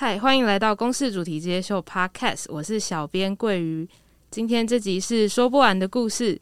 嗨，欢迎来到公式主题街秀 Podcast，我是小编桂鱼。今天这集是说不完的故事，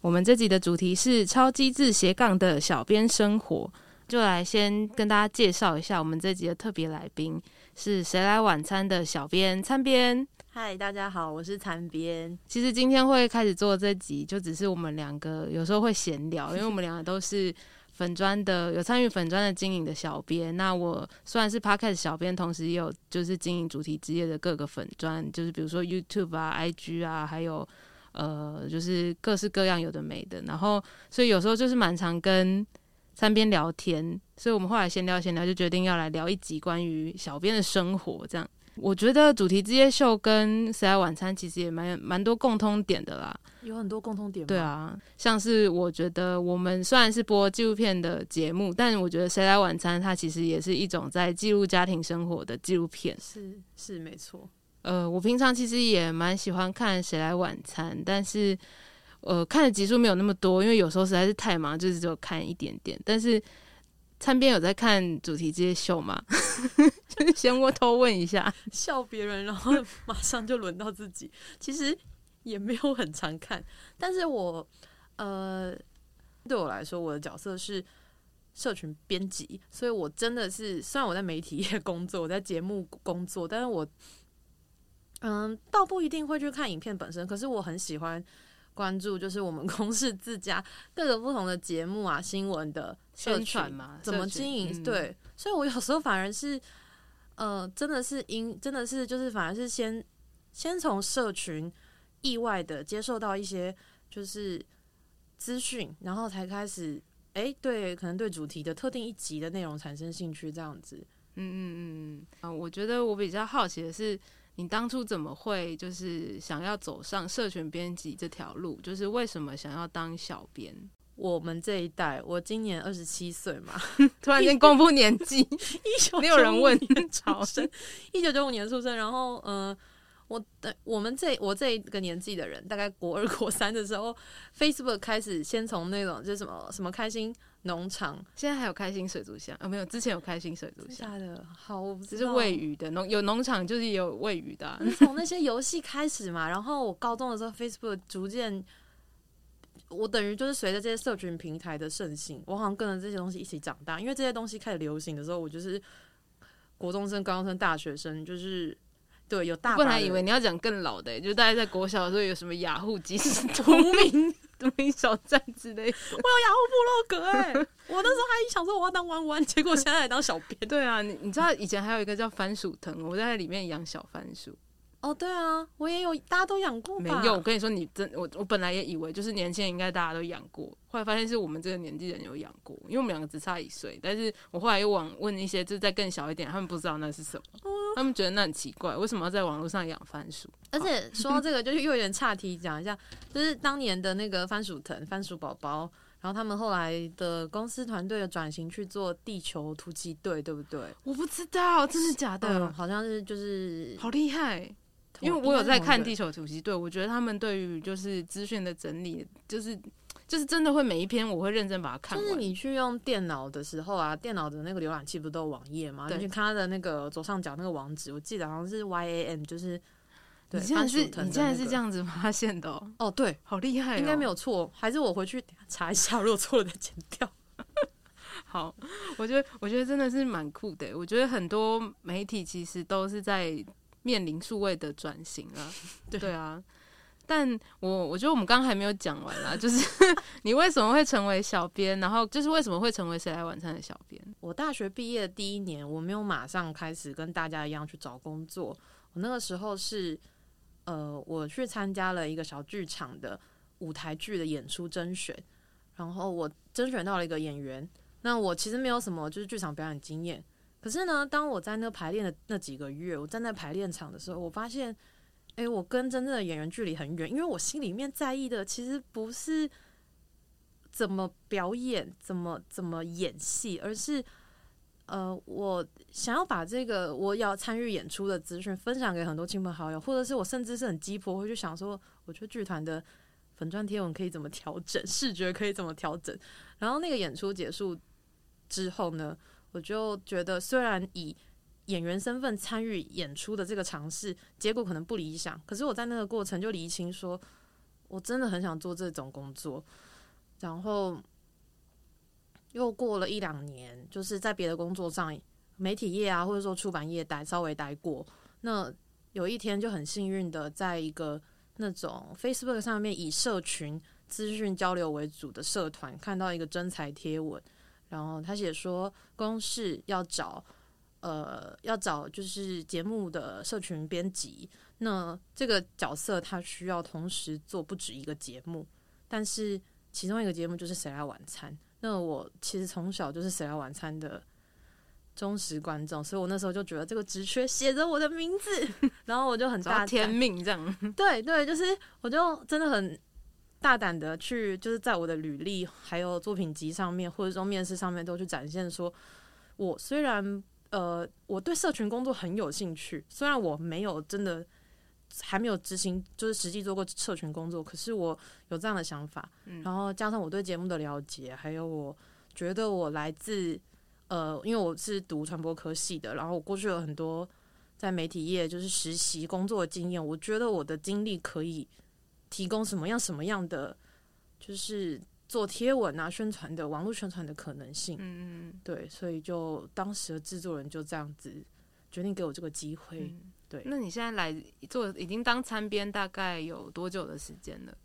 我们这集的主题是超机智斜杠的小编生活。就来先跟大家介绍一下我们这集的特别来宾，是谁来晚餐的小编餐编。嗨，大家好，我是餐边。其实今天会开始做这集，就只是我们两个有时候会闲聊，因为我们两个都是。粉砖的有参与粉砖的经营的小编，那我虽然是 Podcast 小编，同时也有就是经营主题之夜的各个粉砖，就是比如说 YouTube 啊、IG 啊，还有呃，就是各式各样有的没的。然后所以有时候就是蛮常跟餐边聊天，所以我们后来闲聊闲聊，就决定要来聊一集关于小编的生活这样。我觉得主题之夜秀跟谁来晚餐其实也蛮蛮多共通点的啦，有很多共通点。对啊，像是我觉得我们虽然是播纪录片的节目，但我觉得谁来晚餐它其实也是一种在记录家庭生活的纪录片。是是没错。呃，我平常其实也蛮喜欢看谁来晚餐，但是呃看的集数没有那么多，因为有时候实在是太忙，就是只有看一点点。但是餐编有在看主题这些秀吗？先我偷问一下，笑别人，然后马上就轮到自己。其实也没有很常看，但是我呃，对我来说，我的角色是社群编辑，所以我真的是虽然我在媒体业工作，我在节目工作，但是我嗯，倒不一定会去看影片本身，可是我很喜欢。关注就是我们 公司自家各个不同的节目啊、新闻的宣传嘛，怎么经营？对，所以我有时候反而是，呃，真的是因真的是就是反而是先先从社群意外的接受到一些就是资讯，然后才开始哎、欸，对，可能对主题的特定一集的内容产生兴趣，这样子。嗯嗯嗯嗯啊，我觉得我比较好奇的是。你当初怎么会就是想要走上社群编辑这条路？就是为什么想要当小编？我们这一代，我今年二十七岁嘛，突然间公布年纪，一九没有人问潮生，一九九五年出生。然后，嗯、呃，我的我们这我这一个年纪的人，大概国二 国三的时候，Facebook 开始先从那种就是什么什么开心。农场现在还有开心水族箱啊？没有，之前有开心水族箱的，好，只是喂鱼的农有农场，就是也有喂鱼的、啊。从那些游戏开始嘛，然后我高中的时候，Facebook 逐渐，我等于就是随着这些社群平台的盛行，我好像跟着这些东西一起长大。因为这些东西开始流行的时候，我就是国中生、高中生、大学生，就是对有大。本来以为你要讲更老的、欸，就大家在国小的时候有什么雅虎即时 同名。同名小站之类的，我有雅虎部落格哎，我那时候还想说我要当弯弯，结果现在来当小编。对啊，你你知道以前还有一个叫番薯藤，我在里面养小番薯。哦，对啊，我也有，大家都养过。没有，我跟你说，你真我我本来也以为就是年轻人应该大家都养过，后来发现是我们这个年纪人有养过，因为我们两个只差一岁。但是我后来又往问一些，就是再更小一点，他们不知道那是什么，嗯、他们觉得那很奇怪，为什么要在网络上养番薯？而且说到这个，就是又有点岔题，讲一下，就是当年的那个番薯藤、番薯宝宝，然后他们后来的公司团队的转型去做地球突击队，对不对？我不知道，真的假的？嗯、好像是，就是好厉害。因为我有在看《地球突击队》，我觉得他们对于就是资讯的整理，就是就是真的会每一篇我会认真把它看完。就是你去用电脑的时候啊，电脑的那个浏览器不都有网页吗？你去看它的那个左上角那个网址，我记得好像是 Y A M，就是。对，你现在是，你现在是这样子发现的哦？哦，对，好厉害，应该没有错，还是我回去查一下，如果错了再剪掉。好，我觉得我觉得真的是蛮酷的。我觉得很多媒体其实都是在。面临数位的转型啊，对啊，但我我觉得我们刚刚还没有讲完啦，就是 你为什么会成为小编，然后就是为什么会成为谁来晚餐的小编？我大学毕业的第一年，我没有马上开始跟大家一样去找工作，我那个时候是呃，我去参加了一个小剧场的舞台剧的演出甄选，然后我甄选到了一个演员，那我其实没有什么就是剧场表演经验。可是呢，当我在那排练的那几个月，我站在排练场的时候，我发现，哎、我跟真正的演员距离很远，因为我心里面在意的其实不是怎么表演、怎么怎么演戏，而是，呃，我想要把这个我要参与演出的资讯分享给很多亲朋好友，或者是我甚至是很鸡婆，会去想说，我觉得剧团的粉钻贴文可以怎么调整，视觉可以怎么调整。然后那个演出结束之后呢，我就觉得，虽然以演员身份参与演出的这个尝试，结果可能不理想。可是我在那个过程就厘清说，我真的很想做这种工作。然后又过了一两年，就是在别的工作上，媒体业啊，或者说出版业待稍微待过。那有一天就很幸运的，在一个那种 Facebook 上面以社群资讯交流为主的社团，看到一个征才贴文，然后他写说公视要找。呃，要找就是节目的社群编辑，那这个角色他需要同时做不止一个节目，但是其中一个节目就是《谁来晚餐》。那我其实从小就是《谁来晚餐》的忠实观众，所以我那时候就觉得这个职缺写着我的名字，然后我就很大天命这样。对对，就是我就真的很大胆的去，就是在我的履历还有作品集上面，或者说面试上面都去展现说，我虽然。呃，我对社群工作很有兴趣，虽然我没有真的还没有执行，就是实际做过社群工作，可是我有这样的想法。嗯，然后加上我对节目的了解，还有我觉得我来自呃，因为我是读传播科系的，然后我过去有很多在媒体业就是实习工作的经验，我觉得我的经历可以提供什么样什么样的就是。做贴文啊，宣传的网络宣传的可能性，嗯嗯，对，所以就当时的制作人就这样子决定给我这个机会，嗯，对。那你现在来做，已经当参编大概有多久的时间了？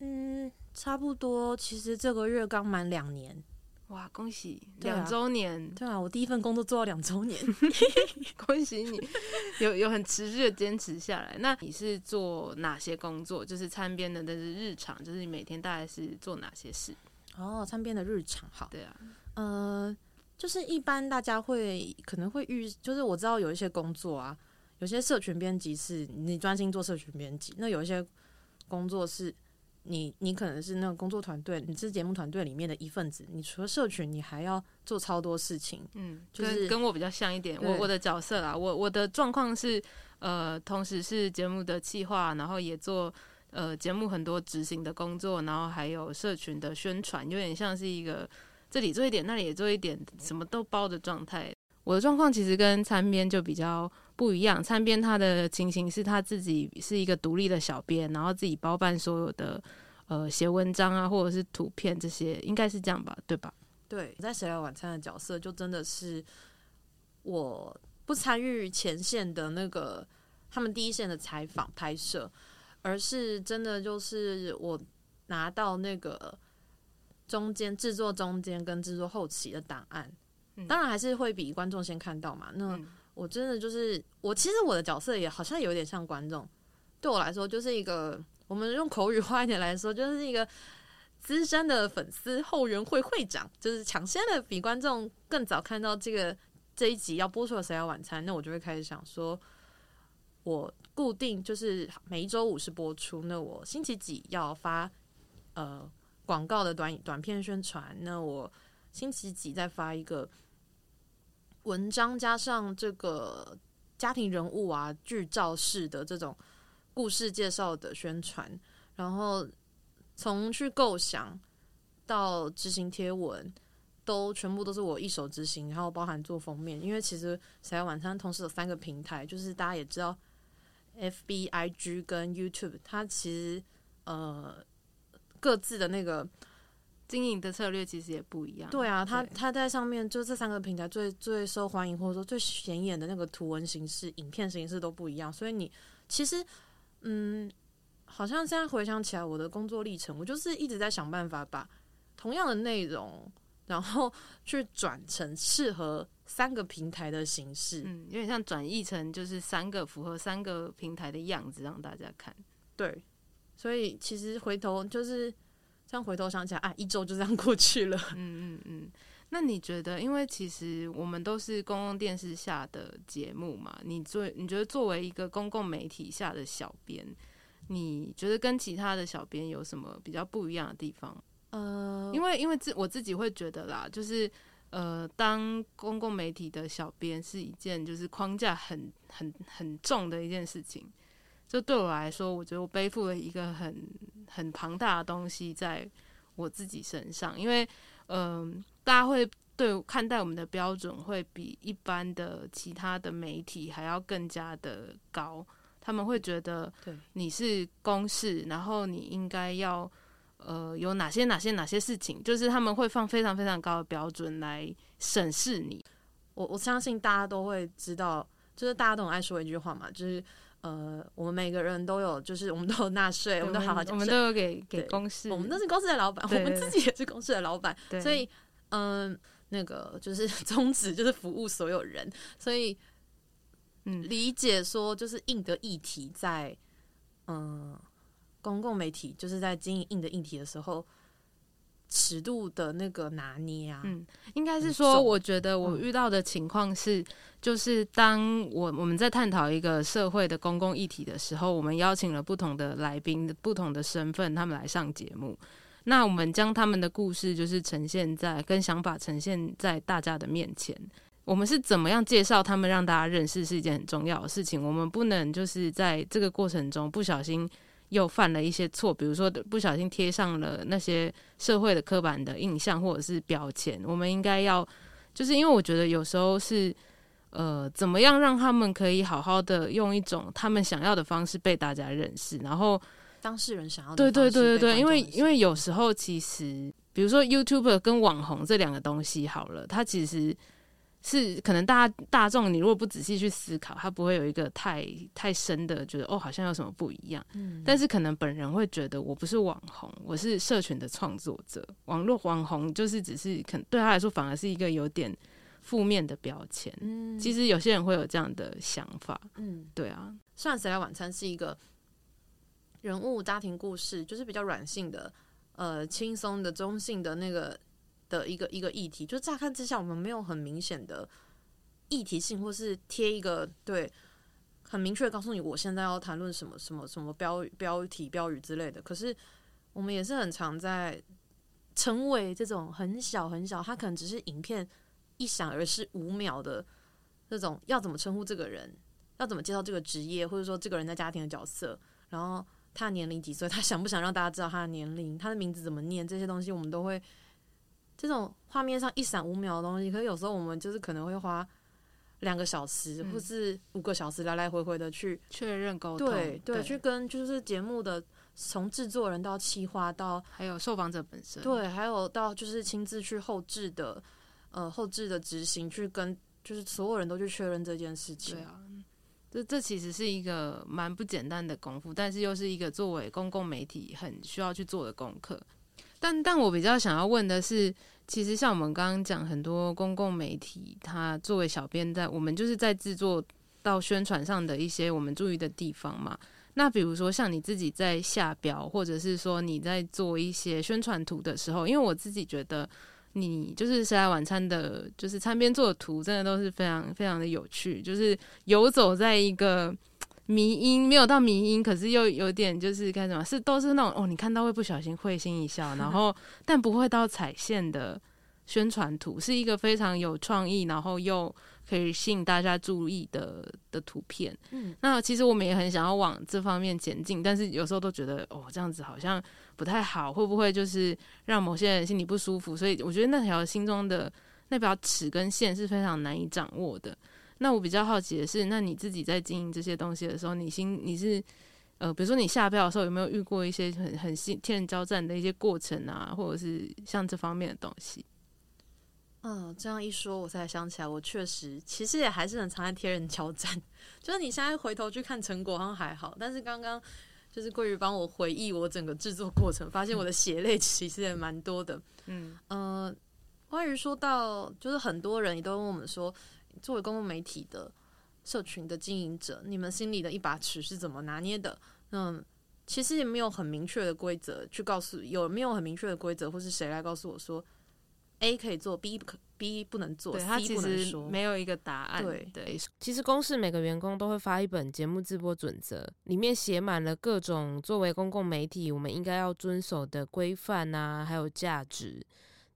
嗯，差不多，其实这个月刚满两年。哇，恭喜两周年对、啊！我第一份工作做到两周年，恭喜你有有很持续的坚持下来。那你是做哪些工作？就是参编的，但是日常，就是你每天大概是做哪些事？哦，参编的日常，好，对啊，呃，就是一般大家会可能会遇，就是我知道有一些工作啊，有些社群编辑是你专心做社群编辑，那有一些工作是。你你可能是那个工作团队，你是节目团队里面的一份子。你除了社群，你还要做超多事情。嗯，就是跟，跟我比较像一点。我我的角色啦，我我的状况是，呃，同时是节目的企划，然后也做呃节目很多执行的工作，然后还有社群的宣传，有点像是一个这里做一点，那里也做一点，什么都包的状态。我的状况其实跟参编就比较不一样。参编他的情形是他自己是一个独立的小编，然后自己包办所有的呃写文章啊，或者是图片这些，应该是这样吧？对吧？对，在《谁来晚餐》的角色就真的是我不参与前线的那个他们第一线的采访拍摄，而是真的就是我拿到那个中间制作中间跟制作后期的档案。当然还是会比观众先看到嘛。那我真的就是我，其实我的角色也好像有点像观众。对我来说，就是一个我们用口语化一点来说，就是一个资深的粉丝后援会会长，就是抢先的比观众更早看到这个这一集要播出的《谁要晚餐》，那我就会开始想说，我固定就是每一周五是播出，那我星期几要发呃广告的短短片宣传，那我星期几再发一个。文章加上这个家庭人物啊，剧照式的这种故事介绍的宣传，然后从去构想到执行贴文，都全部都是我一手执行，然后包含做封面。因为其实《谁来晚餐》同时有三个平台，就是大家也知道，FB、IG 跟 YouTube，它其实呃各自的那个。经营的策略其实也不一样。对啊，他他在上面就这三个平台最最受欢迎，或者说最显眼的那个图文形式、影片形式都不一样。所以你其实，嗯，好像现在回想起来，我的工作历程，我就是一直在想办法把同样的内容，然后去转成适合三个平台的形式。嗯，有点像转译成就是三个符合三个平台的样子，让大家看。对，所以其实回头就是。这样回头想起来，啊，一周就这样过去了。嗯嗯嗯。那你觉得，因为其实我们都是公共电视下的节目嘛，你作你觉得作为一个公共媒体下的小编，你觉得跟其他的小编有什么比较不一样的地方？呃，因为因为自我自己会觉得啦，就是呃，当公共媒体的小编是一件就是框架很很很重的一件事情。就对我来说，我觉得我背负了一个很很庞大的东西在我自己身上，因为嗯、呃，大家会对看待我们的标准会比一般的其他的媒体还要更加的高。他们会觉得，对你是公事，然后你应该要呃有哪些哪些哪些事情，就是他们会放非常非常高的标准来审视你。我我相信大家都会知道，就是大家都很爱说一句话嘛，就是呃，我们每个人都有，就是我们都有纳税，我们都好好缴税，我们都有给给公司，我们都是公司的老板，我们自己也是公司的老板，所以嗯、呃，那个就是宗旨就是服务所有人，所以。嗯，理解说就是硬的议题在，嗯，公共媒体就是在经营硬的议题的时候，尺度的那个拿捏啊，嗯，应该是说，我觉得我遇到的情况是，就是当我我们在探讨一个社会的公共议题的时候，我们邀请了不同的来宾，不同的身份，他们来上节目，那我们将他们的故事就是呈现在跟想法呈现在大家的面前。我们是怎么样介绍他们，让大家认识是一件很重要的事情。我们不能就是在这个过程中不小心又犯了一些错，比如说不小心贴上了那些社会的刻板的印象或者是标签。我们应该要，就是因为我觉得有时候是呃，怎么样让他们可以好好的用一种他们想要的方式被大家认识，然后当事人想要的对对对对对，因为因为有时候其实比如说 YouTuber 跟网红这两个东西好了，它其实。是可能大家大众，你如果不仔细去思考，他不会有一个太太深的觉得哦，好像有什么不一样。嗯，但是可能本人会觉得，我不是网红，我是社群的创作者。网络网红就是只是可能对他来说，反而是一个有点负面的标签。嗯，其实有些人会有这样的想法。嗯，对啊。虽然谁来晚餐是一个人物家庭故事，就是比较软性的、呃，轻松的、中性的那个。的一个一个议题，就乍看之下，我们没有很明显的议题性，或是贴一个对很明确告诉你，我现在要谈论什么什么什么标标题、标语之类的。可是我们也是很常在成为这种很小很小，它可能只是影片一闪而逝五秒的那种，要怎么称呼这个人，要怎么介绍这个职业，或者说这个人在家庭的角色，然后他年龄几岁，他想不想让大家知道他的年龄，他的名字怎么念，这些东西我们都会。这种画面上一闪五秒的东西，可是有时候我们就是可能会花两个小时，或是五个小时来来回回的去确认沟通，对对，去跟就是节目的从制作人到企划到还有受访者本身，对，还有到就是亲自去后置的呃后置的执行，去跟就是所有人都去确认这件事情。对啊，这这其实是一个蛮不简单的功夫，但是又是一个作为公共媒体很需要去做的功课。但但我比较想要问的是，其实像我们刚刚讲很多公共媒体，它作为小编在我们就是在制作到宣传上的一些我们注意的地方嘛。那比如说像你自己在下标，或者是说你在做一些宣传图的时候，因为我自己觉得你就是谁来晚餐的，就是餐边做的图，真的都是非常非常的有趣，就是游走在一个。迷因没有到迷因，可是又有点就是干什么？是都是那种哦，你看到会不小心会心一笑，然后 但不会到踩线的宣传图，是一个非常有创意，然后又可以吸引大家注意的的图片。嗯，那其实我们也很想要往这方面前进，但是有时候都觉得哦，这样子好像不太好，会不会就是让某些人心里不舒服？所以我觉得那条心中的那条尺跟线是非常难以掌握的。那我比较好奇的是，那你自己在经营这些东西的时候，你心你是呃，比如说你下标的时候，有没有遇过一些很很心天人交战的一些过程啊，或者是像这方面的东西？嗯，这样一说，我才想起来，我确实其实也还是很常在天人交战。就是你现在回头去看成果，好像还好，但是刚刚就是桂鱼帮我回忆我整个制作过程，发现我的血泪其实也蛮多的。嗯呃，关于说到，就是很多人也都问我们说。作为公共媒体的社群的经营者，你们心里的一把尺是怎么拿捏的？嗯，其实也没有很明确的规则去告诉，有没有很明确的规则，或是谁来告诉我说 A 可以做，B 不可，B 不能做，对他其实没有一个答案。对对，其实公司每个员工都会发一本节目制播准则，里面写满了各种作为公共媒体我们应该要遵守的规范啊，还有价值。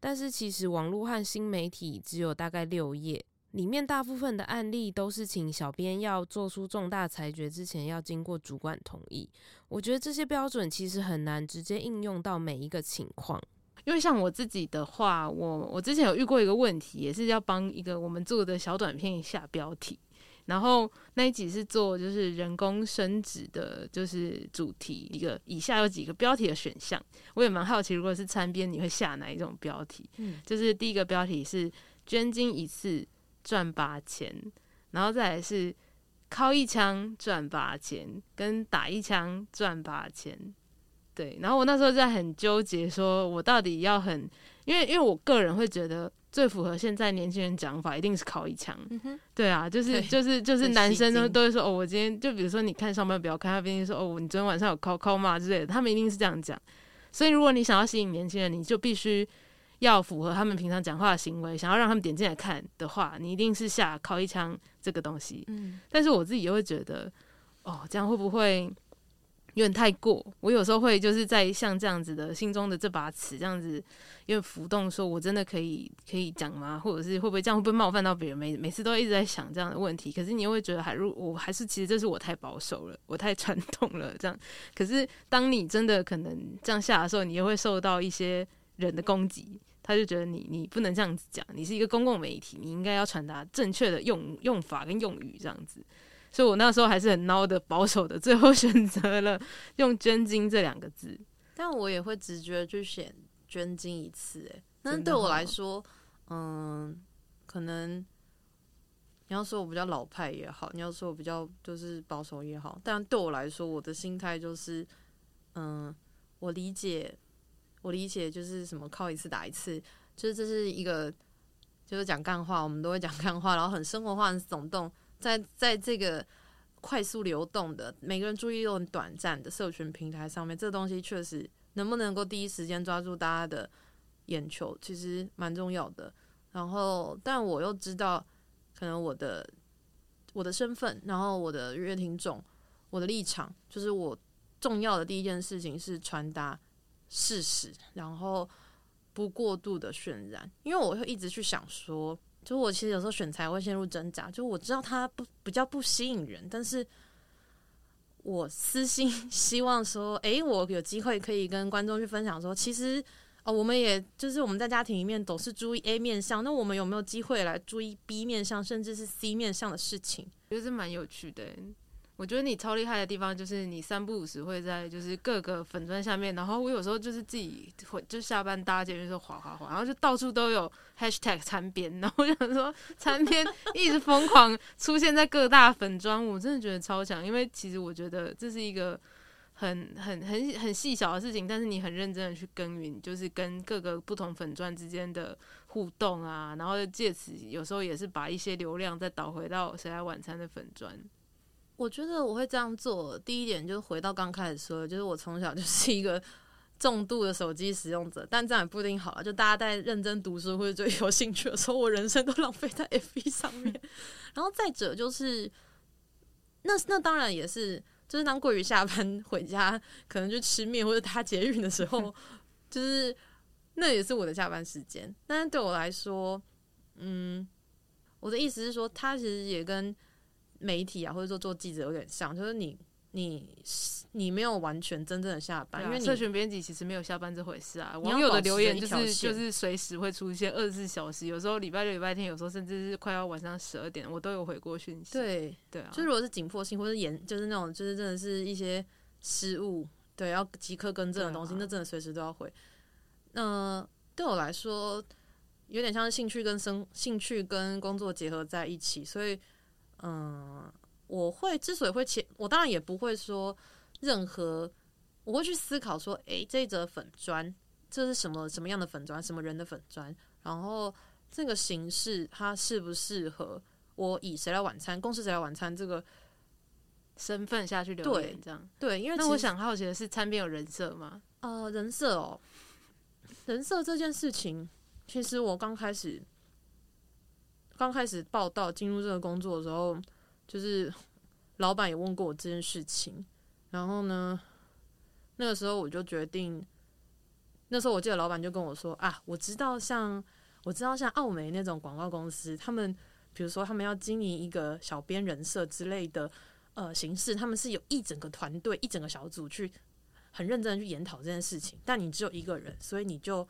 但是其实网络和新媒体只有大概六页。里面大部分的案例都是请小编要做出重大裁决之前要经过主管同意。我觉得这些标准其实很难直接应用到每一个情况。因为像我自己的话，我我之前有遇过一个问题，也是要帮一个我们做的小短片下标题。然后那一集是做就是人工生殖的，就是主题一个以下有几个标题的选项，我也蛮好奇，如果是参编，你会下哪一种标题？嗯，就是第一个标题是捐精一次赚八千，然后再来是靠一枪赚八千，跟打一枪赚八千。对，然后我那时候在很纠结，说我到底要很，因为因为我个人会觉得。最符合现在年轻人讲法，一定是靠一枪。嗯、对啊，就是就是 就是男生都都会说哦，我今天就比如说你看上班不要看，他毕竟说哦，你昨天晚上有尻尻吗之类的，他们一定是这样讲。所以如果你想要吸引年轻人，你就必须要符合他们平常讲话的行为，想要让他们点进来看的话，你一定是下靠一枪这个东西。嗯，但是我自己又会觉得，哦，这样会不会？有点太过，我有时候会就是在像这样子的心中的这把尺这样子，因为浮动，说我真的可以可以讲吗？或者是会不会这样会不会冒犯到别人？每每次都一直在想这样的问题，可是你又会觉得还如我还是其实这是我太保守了，我太传统了这样。可是当你真的可能这样下的时候，你又会受到一些人的攻击，他就觉得你你不能这样子讲，你是一个公共媒体，你应该要传达正确的用用法跟用语这样子。所以我那时候还是很孬的、保守的，最后选择了 用“捐精”这两个字。但我也会直觉去选“捐精一次”哎，那对我来说，嗯，可能你要说我比较老派也好，你要说我比较就是保守也好，但对我来说，我的心态就是，嗯，我理解，我理解就是什么靠一次打一次，就是这是一个就是讲干话，我们都会讲干话，然后很生活化、很耸动。在在这个快速流动的每个人注意力都很短暂的社群平台上面，这东西确实能不能够第一时间抓住大家的眼球，其实蛮重要的。然后，但我又知道，可能我的我的身份，然后我的阅听众，我的立场，就是我重要的第一件事情是传达事实，然后不过度的渲染，因为我会一直去想说。就我其实有时候选材会陷入挣扎，就我知道它不比较不吸引人，但是我私心希望说，诶、我有机会可以跟观众去分享说，其实哦，我们也就是我们在家庭里面总是注意 A 面向，那我们有没有机会来注意 B 面向，甚至是 C 面向的事情？其实蛮有趣的。我觉得你超厉害的地方就是你三不五时会在就是各个粉砖下面，然后我有时候就是自己会就下班搭捷运的时候滑滑滑，然后就到处都有 hashtag 餐边，然后我想说餐边 一直疯狂出现在各大粉砖，我真的觉得超强，因为其实我觉得这是一个很很很很细小的事情，但是你很认真的去耕耘，就是跟各个不同粉砖之间的互动啊，然后借此有时候也是把一些流量再导回到谁来晚餐的粉专。我觉得我会这样做。第一点就是回到刚开始说的，就是我从小就是一个 重度的手机使用者，但这样也不一定好了。就大家在认真读书或者最有兴趣的时候，我人生都浪费在 FB 上面。然后再者就是，那那当然也是，就是当桂鱼下班 回家，可能就吃面或者搭捷运的时候，就是那也是我的下班时间。但是对我来说，嗯，我的意思是说，他其实也跟。媒体啊，或者说做记者有点像，就是你你你没有完全真正的下班，啊、因为社群编辑其实没有下班这回事啊。网友的留言就是就是随时会出现二十四小时，有时候礼拜六、礼拜天，有时候甚至是快要晚上十二点，我都有回过讯息。对对啊，就如果是紧迫性或者严，就是那种就是真的是一些失误，对，要即刻更正的东西，啊、那真的随时都要回。嗯、呃、对我来说，有点像是兴趣跟生兴趣跟工作结合在一起，所以。嗯，我会之所以会切，我当然也不会说任何，我会去思考说，诶、欸，这一则粉砖，这是什么什么样的粉砖，什么人的粉砖，然后这个形式它适不适合我以谁来晚餐，公司谁来晚餐这个身份下去留言，这样对，因为那我想好奇的是，餐边有人设吗？呃，人设哦，人设这件事情，其实我刚开始。刚开始报道进入这个工作的时候，就是老板也问过我这件事情，然后呢，那个时候我就决定，那时候我记得老板就跟我说啊，我知道像我知道像奥美那种广告公司，他们比如说他们要经营一个小编人设之类的呃形式，他们是有一整个团队、一整个小组去很认真的去研讨这件事情，但你只有一个人，所以你就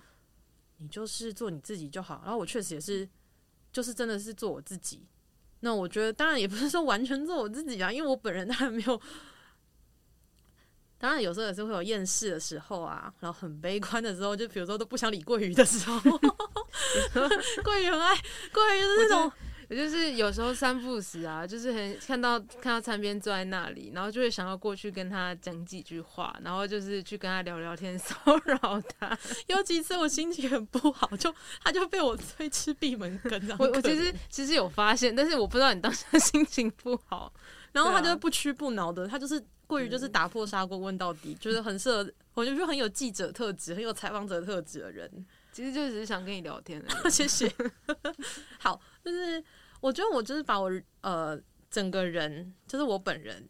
你就是做你自己就好。然后我确实也是，就是真的是做我自己。那我觉得当然也不是说完全做我自己啊，因为我本人当然没有，当然有时候也是会有厌世的时候啊，然后很悲观的时候，就比如说都不想理桂鱼的时候，桂鱼很爱桂鱼就是那种。就是有时候三不时啊，就是很看到看到餐边坐在那里，然后就会想要过去跟他讲几句话，然后就是去跟他聊聊天，骚扰他。有几次我心情很不好，就他就被我推吃闭门羹。我我其实其实有发现，但是我不知道你当时心情不好，然后他就不屈不挠的，他就是过于就是打破砂锅问到底，就是很适合，我就是很有记者特质，很有采访者特质的人。其实就只是想跟你聊天而已。谢谢。好，就是。我觉得我就是把我呃整个人，就是我本人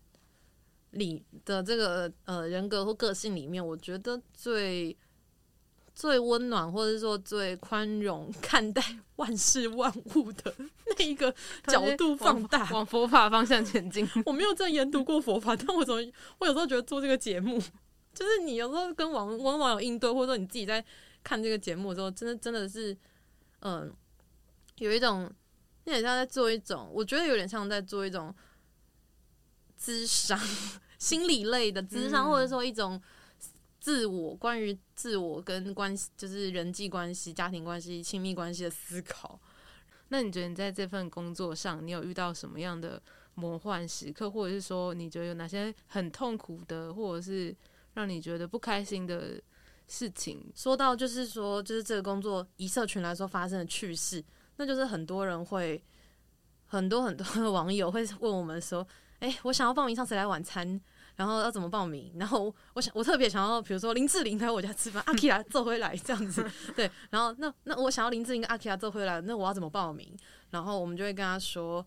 里的这个呃人格或个性里面，我觉得最最温暖，或者说最宽容看待 万事万物的 那一个角度放大，往佛法方向前进。我没有在研读过佛法，但我怎么我有时候觉得做这个节目，就是你有时候跟网网网友应对，或者说你自己在看这个节目的时候，真的真的是嗯、呃、有一种。你很像在做一种，我觉得有点像在做一种智商、心理类的智商，或者说一种自我关于自我跟关系，就是人际关系、家庭关系、亲密关系的思考。那你觉得你在这份工作上，你有遇到什么样的魔幻时刻，或者是说你觉得有哪些很痛苦的，或者是让你觉得不开心的事情？说到就是说，就是这个工作以社群来说发生的趣事。那就是很多人会，很多很多的网友会问我们说：“哎、欸，我想要报名上谁来晚餐，然后要怎么报名？然后我想，我特别想要，比如说林志玲来我家吃饭，阿 Kira 坐回来这样子，对。然后那那我想要林志玲跟阿 Kira 坐回来，那我要怎么报名？然后我们就会跟他说：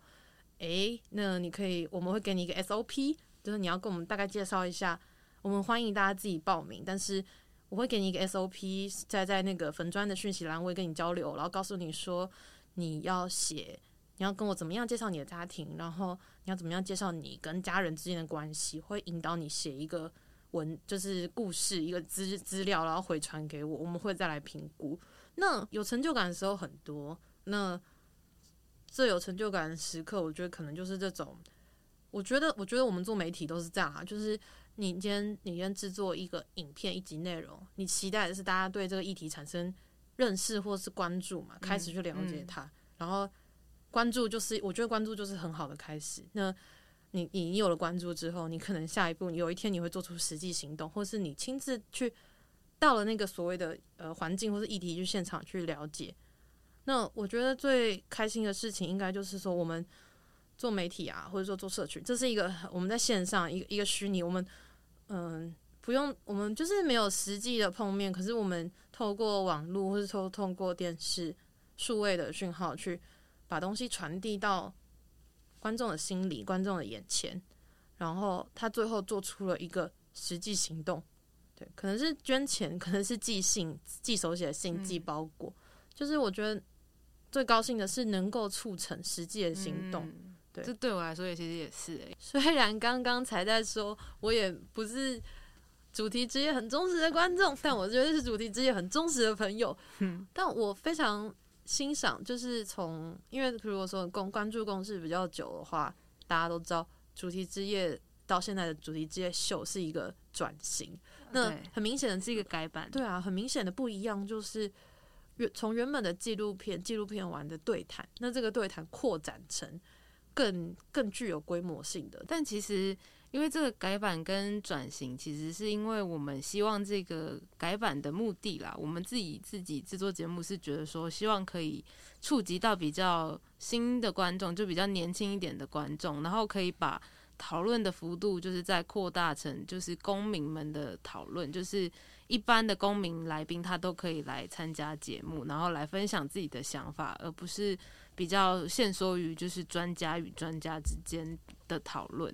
哎、欸，那你可以，我们会给你一个 SOP，就是你要跟我们大概介绍一下，我们欢迎大家自己报名，但是。”我会给你一个 SOP，在在那个粉砖的讯息栏，我会跟你交流，然后告诉你说你要写，你要跟我怎么样介绍你的家庭，然后你要怎么样介绍你跟家人之间的关系，会引导你写一个文，就是故事一个资资料，然后回传给我，我们会再来评估。那有成就感的时候很多，那最有成就感的时刻，我觉得可能就是这种。我觉得，我觉得我们做媒体都是这样啊，就是。你今天，你今天制作一个影片，一集内容，你期待的是大家对这个议题产生认识或是关注嘛？开始去了解它，嗯嗯、然后关注就是，我觉得关注就是很好的开始。那你你你有了关注之后，你可能下一步，有一天你会做出实际行动，或是你亲自去到了那个所谓的呃环境或是议题去现场去了解。那我觉得最开心的事情，应该就是说我们做媒体啊，或者说做社群，这是一个我们在线上一个一个虚拟我们。嗯，不用，我们就是没有实际的碰面，可是我们透过网络或是透通过电视数位的讯号去把东西传递到观众的心里、观众的眼前，然后他最后做出了一个实际行动，对，可能是捐钱，可能是寄信、寄手写信、寄包裹，嗯、就是我觉得最高兴的是能够促成实际的行动。嗯对，这对我来说也其实也是诶。虽然刚刚才在说，我也不是主题之夜很忠实的观众，但我觉得是主题之夜很忠实的朋友。嗯，但我非常欣赏，就是从因为如果说公关注公式比较久的话，大家都知道主题之夜到现在的主题之夜秀是一个转型，那很明显的是一个改版。对啊，很明显的不一样就是原从原本的纪录片纪录片玩的对谈，那这个对谈扩展成。更更具有规模性的，但其实因为这个改版跟转型，其实是因为我们希望这个改版的目的啦。我们自己自己制作节目是觉得说，希望可以触及到比较新的观众，就比较年轻一点的观众，然后可以把讨论的幅度就是再扩大成就是公民们的讨论，就是一般的公民来宾他都可以来参加节目，然后来分享自己的想法，而不是。比较限缩于就是专家与专家之间的讨论，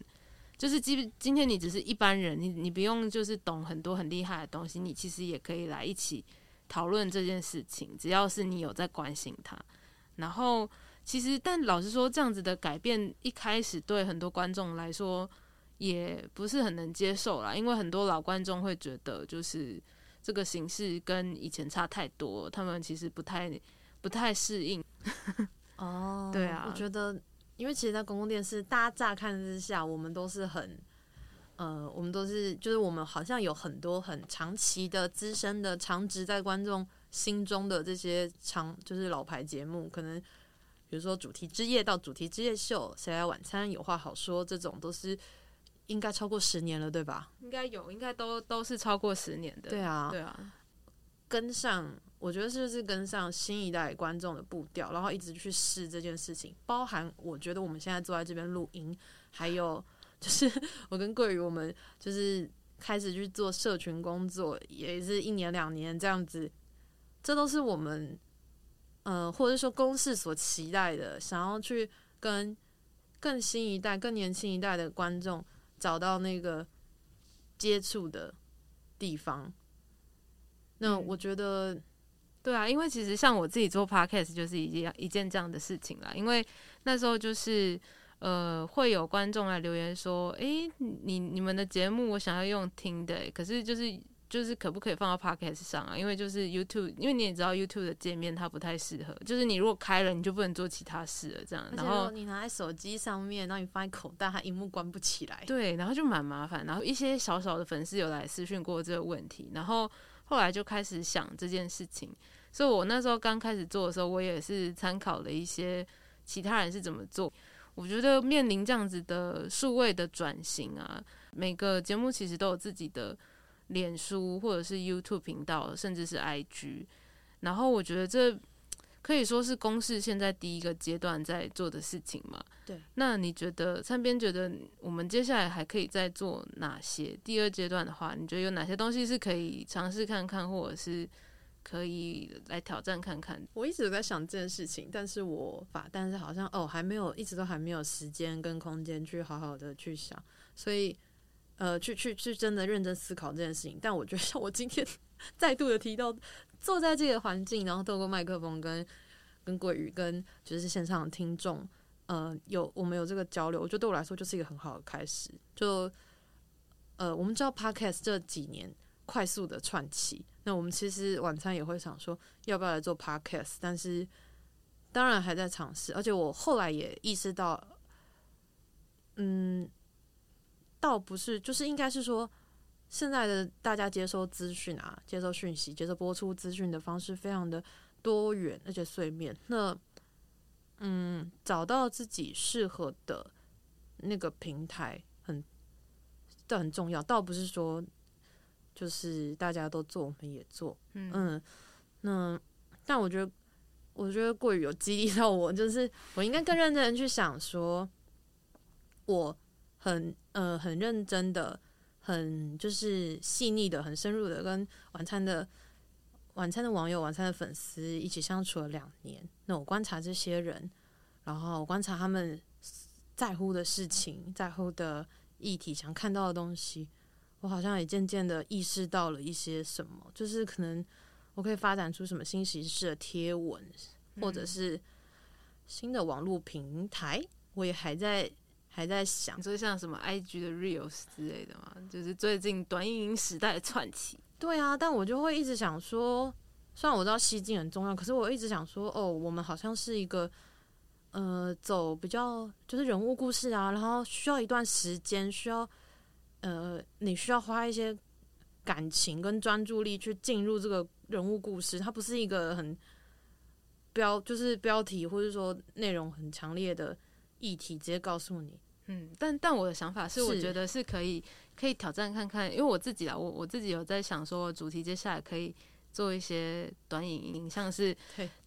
就是今今天你只是一般人，你你不用就是懂很多很厉害的东西，你其实也可以来一起讨论这件事情，只要是你有在关心它。然后其实，但老实说，这样子的改变一开始对很多观众来说也不是很能接受啦，因为很多老观众会觉得就是这个形式跟以前差太多，他们其实不太不太适应。哦，对啊，我觉得，因为其实，在公共电视，大家乍看之下，我们都是很，呃，我们都是，就是我们好像有很多很长期的、资深的、长植在观众心中的这些长，就是老牌节目，可能比如说主题之夜到主题之夜秀，谁来晚餐有话好说，这种都是应该超过十年了，对吧？应该有，应该都都是超过十年的。对啊，对啊，跟上。我觉得就是跟上新一代观众的步调，然后一直去试这件事情，包含我觉得我们现在坐在这边录音，还有就是 我跟桂宇，我们就是开始去做社群工作，也是一年两年这样子，这都是我们呃或者说公司所期待的，想要去跟更新一代、更年轻一代的观众找到那个接触的地方。那我觉得。对啊，因为其实像我自己做 podcast 就是一件一件这样的事情啦。因为那时候就是呃，会有观众来留言说：“诶，你你们的节目我想要用听的，可是就是就是可不可以放到 podcast 上啊？因为就是 YouTube，因为你也知道 YouTube 的界面它不太适合，就是你如果开了，你就不能做其他事了。这样，然后你拿在手机上面，然后你放在口袋，它荧幕关不起来。对，然后就蛮麻烦。然后一些小小的粉丝有来私讯过这个问题，然后。后来就开始想这件事情，所以我那时候刚开始做的时候，我也是参考了一些其他人是怎么做。我觉得面临这样子的数位的转型啊，每个节目其实都有自己的脸书或者是 YouTube 频道，甚至是 IG。然后我觉得这。可以说是公司现在第一个阶段在做的事情嘛？对。那你觉得三边觉得我们接下来还可以再做哪些？第二阶段的话，你觉得有哪些东西是可以尝试看看，或者是可以来挑战看看？我一直都在想这件事情，但是我把，但是好像哦，还没有，一直都还没有时间跟空间去好好的去想，所以呃，去去去真的认真思考这件事情。但我觉得像我今天 再度的提到。坐在这个环境，然后透过麦克风跟跟桂宇跟就是线上的听众，呃，有我们有这个交流，我觉得对我来说就是一个很好的开始。就呃，我们知道 Podcast 这几年快速的窜起，那我们其实晚餐也会想说要不要来做 Podcast，但是当然还在尝试。而且我后来也意识到，嗯，倒不是，就是应该是说。现在的大家接收资讯啊，接收讯息、接收播出资讯的方式非常的多元，而且碎面。那，嗯，找到自己适合的那个平台很，这很重要。倒不是说，就是大家都做，我们也做。嗯，嗯，那但我觉得，我觉得过于有激励到我，就是我应该更认真的去想说，我很呃很认真的。很就是细腻的、很深入的，跟晚餐的晚餐的网友、晚餐的粉丝一起相处了两年。那我观察这些人，然后我观察他们在乎的事情、在乎的议题、想看到的东西，我好像也渐渐的意识到了一些什么，就是可能我可以发展出什么新形式的贴文，或者是新的网络平台，我也还在。还在想，就像什么 IG 的 Reels 之类的嘛，就是最近短影音时代的窜起。对啊，但我就会一直想说，虽然我知道吸睛很重要，可是我一直想说，哦，我们好像是一个，呃，走比较就是人物故事啊，然后需要一段时间，需要，呃，你需要花一些感情跟专注力去进入这个人物故事，它不是一个很标，就是标题或者说内容很强烈的。议题直接告诉你，嗯，但但我的想法是，我觉得是可以可以挑战看看，因为我自己啊，我我自己有在想说，主题接下来可以做一些短影音，像是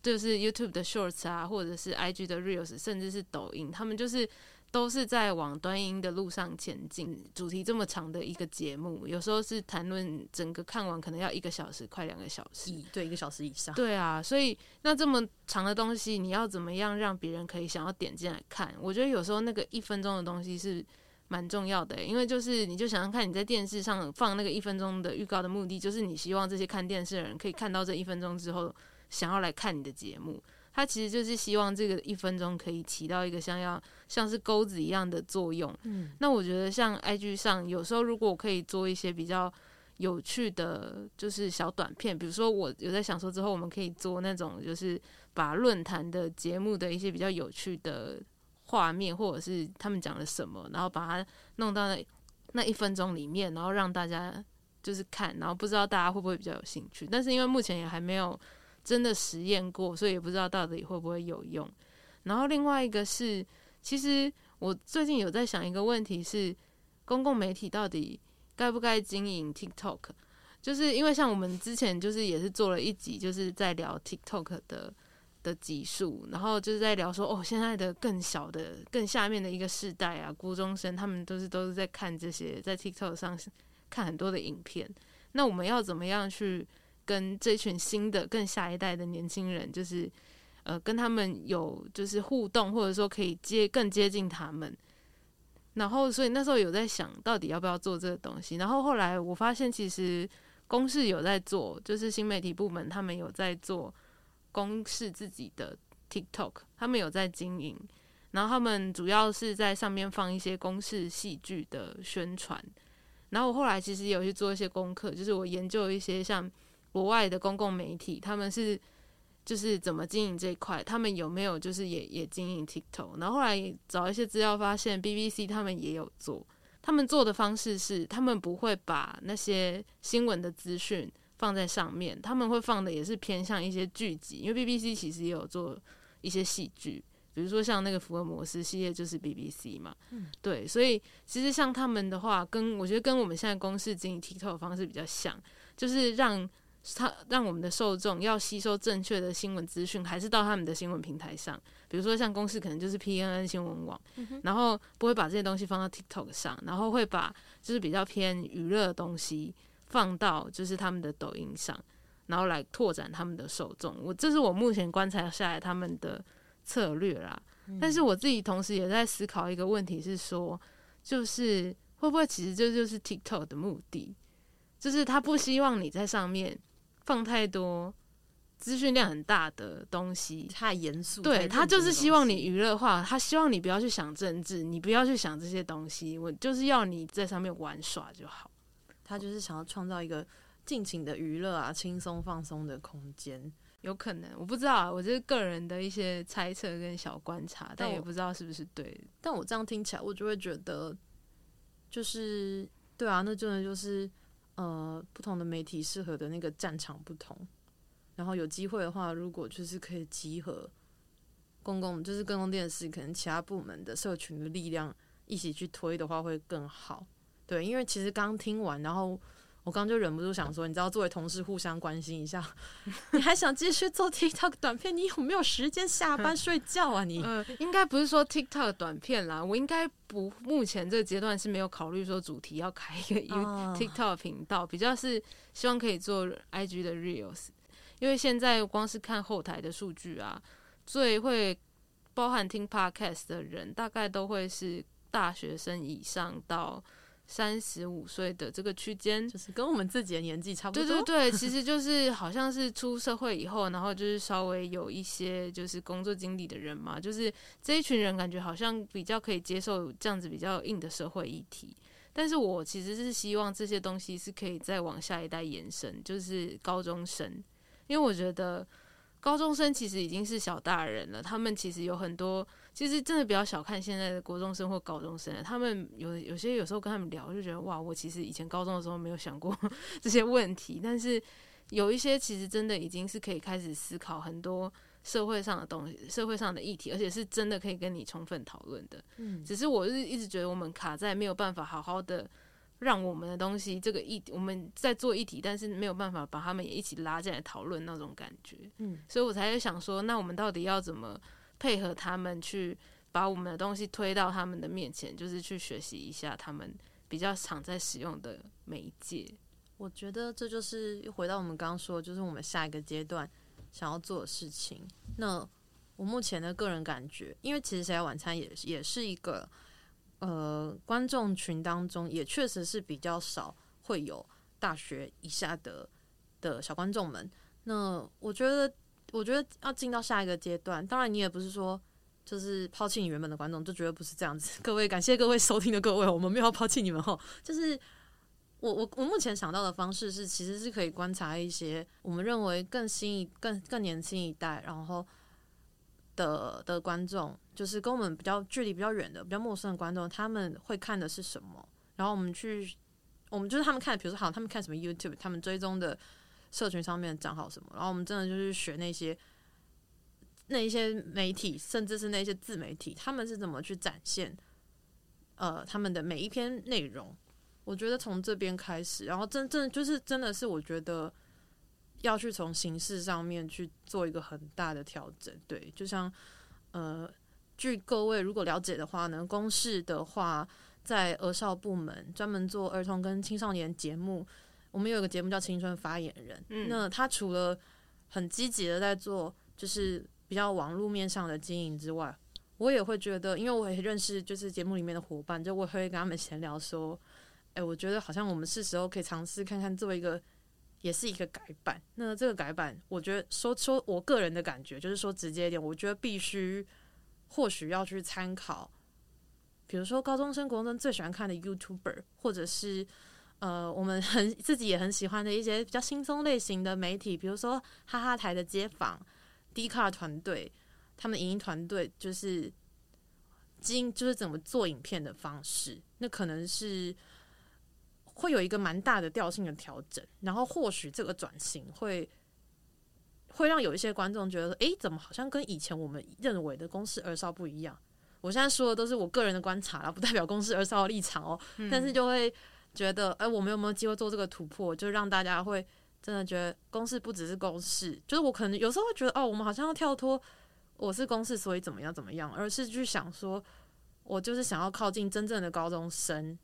就是 YouTube 的 Shorts 啊，或者是 IG 的 Reels，甚至是抖音，他们就是。都是在往短影音的路上前进。主题这么长的一个节目，有时候是谈论整个看完可能要一个小时，快两个小时，对，一个小时以上。对啊，所以那这么长的东西，你要怎么样让别人可以想要点进来看？我觉得有时候那个一分钟的东西是蛮重要的，因为就是你就想想看，你在电视上放那个一分钟的预告的目的，就是你希望这些看电视的人可以看到这一分钟之后，想要来看你的节目。他其实就是希望这个一分钟可以起到一个像要像是钩子一样的作用。嗯，那我觉得像 IG 上有时候如果我可以做一些比较有趣的，就是小短片。比如说，我有在想说，之后我们可以做那种，就是把论坛的节目的一些比较有趣的画面，或者是他们讲了什么，然后把它弄到那那一分钟里面，然后让大家就是看，然后不知道大家会不会比较有兴趣。但是因为目前也还没有真的实验过，所以也不知道到底会不会有用。然后另外一个是，其实我最近有在想一个问题是，公共媒体到底该不该经营 TikTok？就是因为像我们之前就是也是做了一集，就是在聊 TikTok 的的集数，然后就是在聊说哦，现在的更小的、更下面的一个世代啊，国中生他们都是都是在看这些，在 TikTok 上看很多的影片。那我们要怎么样去跟这群新的、更下一代的年轻人，就是呃跟他们有就是互动，或者说可以接更接近他们？然后，所以那时候有在想到底要不要做这个东西。然后后来我发现，其实公视有在做，就是新媒体部门他们有在做公视自己的 TikTok，他们有在经营。然后他们主要是在上面放一些公视戏剧的宣传。然后我后来其实也有去做一些功课，就是我研究一些像国外的公共媒体，他们是。就是怎么经营这一块，他们有没有就是也也经营 TikTok？然后后来找一些资料，发现 BBC 他们也有做。他们做的方式是，他们不会把那些新闻的资讯放在上面，他们会放的也是偏向一些剧集，因为 BBC 其实也有做一些戏剧，比如说像那个福尔摩斯系列就是 BBC 嘛，嗯，对，所以其实像他们的话，跟我觉得跟我们现在公视经营 TikTok 的方式比较像，就是让。他让我们的受众要吸收正确的新闻资讯，还是到他们的新闻平台上，比如说像公司可能就是 PNN 新闻网，然后不会把这些东西放到 TikTok 上，然后会把就是比较偏娱乐的东西放到就是他们的抖音上，然后来拓展他们的受众。我这是我目前观察下来他们的策略啦。但是我自己同时也在思考一个问题，是说，就是会不会其实这就是 TikTok 的目的，就是他不希望你在上面。放太多资讯量很大的东西，太严肃。对，他就是希望你娱乐化，他希望你不要去想政治，你不要去想这些东西。我就是要你在上面玩耍就好。他就是想要创造一个尽情的娱乐啊，轻松放松的空间。有可能，我不知道啊，我这是个人的一些猜测跟小观察，但也不知道是不是对。但我这样听起来，我就会觉得，就是对啊，那真的就是。呃，不同的媒体适合的那个战场不同，然后有机会的话，如果就是可以集合公共，就是公共电视，可能其他部门的社群的力量一起去推的话，会更好。对，因为其实刚听完，然后。我刚刚就忍不住想说，你知道，作为同事互相关心一下，你还想继续做 TikTok 短片？你有没有时间下班睡觉啊？你？呃，应该不是说 TikTok 短片啦，我应该不，目前这个阶段是没有考虑说主题要开一个 TikTok 频道，比较是希望可以做 IG 的 Reels，因为现在光是看后台的数据啊，最会包含听 Podcast 的人，大概都会是大学生以上到。三十五岁的这个区间，就是跟我们自己的年纪差不多。对对对，其实就是好像是出社会以后，然后就是稍微有一些就是工作经历的人嘛，就是这一群人感觉好像比较可以接受这样子比较硬的社会议题。但是我其实是希望这些东西是可以再往下一代延伸，就是高中生，因为我觉得高中生其实已经是小大人了，他们其实有很多。其实真的比较小看现在的国中生或高中生，他们有有些有时候跟他们聊，就觉得哇，我其实以前高中的时候没有想过 这些问题，但是有一些其实真的已经是可以开始思考很多社会上的东西、社会上的议题，而且是真的可以跟你充分讨论的。嗯，只是我是一直觉得我们卡在没有办法好好的让我们的东西这个议题，我们在做议题，但是没有办法把他们也一起拉进来讨论那种感觉。嗯，所以我才想说，那我们到底要怎么？配合他们去把我们的东西推到他们的面前，就是去学习一下他们比较常在使用的媒介。我觉得这就是又回到我们刚刚说，就是我们下一个阶段想要做的事情。那我目前的个人感觉，因为其实《谁来晚餐》也也是一个呃观众群当中，也确实是比较少会有大学以下的的小观众们。那我觉得。我觉得要进到下一个阶段，当然你也不是说就是抛弃你原本的观众，就绝对不是这样子。各位，感谢各位收听的各位，我们没有抛弃你们哦。就是我我我目前想到的方式是，其实是可以观察一些我们认为更新一更更年轻一代，然后的的观众，就是跟我们比较距离比较远的、比较陌生的观众，他们会看的是什么？然后我们去，我们就是他们看，比如说好像，他们看什么 YouTube，他们追踪的社群上面的账号什么，然后我们真的就是学那些那一些媒体，甚至是那些自媒体，他们是怎么去展现呃他们的每一篇内容。我觉得从这边开始，然后真正就是真的是我觉得要去从形式上面去做一个很大的调整。对，就像呃，据各位如果了解的话呢，公示的话在儿少部门专门做儿童跟青少年节目，我们有一个节目叫《青春发言人》。嗯，那他除了很积极的在做，就是比较网络面上的经营之外，我也会觉得，因为我也认识就是节目里面的伙伴，就我会跟他们闲聊说。哎、欸，我觉得好像我们是时候可以尝试看看做一个，也是一个改版。那这个改版，我觉得说说我个人的感觉，就是说直接一点，我觉得必须或许要去参考，比如说高中生、国中生最喜欢看的 YouTuber，或者是呃我们很自己也很喜欢的一些比较轻松类型的媒体，比如说哈哈台的街访、Dcard 团队，他们影音团队就是经就是怎么做影片的方式，那可能是。会有一个蛮大的调性的调整，然后或许这个转型会会让有一些观众觉得，诶，怎么好像跟以前我们认为的公司二少不一样？我现在说的都是我个人的观察啦，不代表公司二少的立场哦。嗯。但是就会觉得，哎，我们有没有机会做这个突破？就让大家会真的觉得公式不只是公式，就是我可能有时候会觉得，哦，我们好像要跳脱我是公式，所以怎么样怎么样，而是去想说，我就是想要靠近真正的高中生。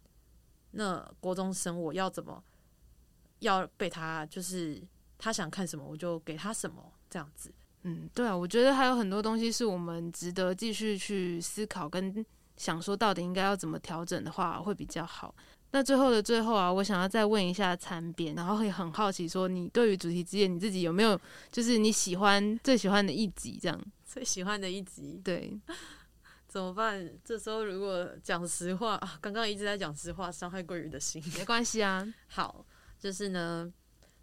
那国中生我要怎么要被他就是他想看什么我就给他什么这样子。嗯，对啊，我觉得还有很多东西是我们值得继续去思考跟想说到底应该要怎么调整的话会比较好。那最后的最后啊，我想要再问一下参编，然后会很好奇说你对于主题之夜你自己有没有就是你喜欢最喜欢的一集这样？最喜欢的一集，对。怎么办？这时候如果讲实话，刚刚一直在讲实话，伤害桂鱼的心。没关系啊。好，就是呢，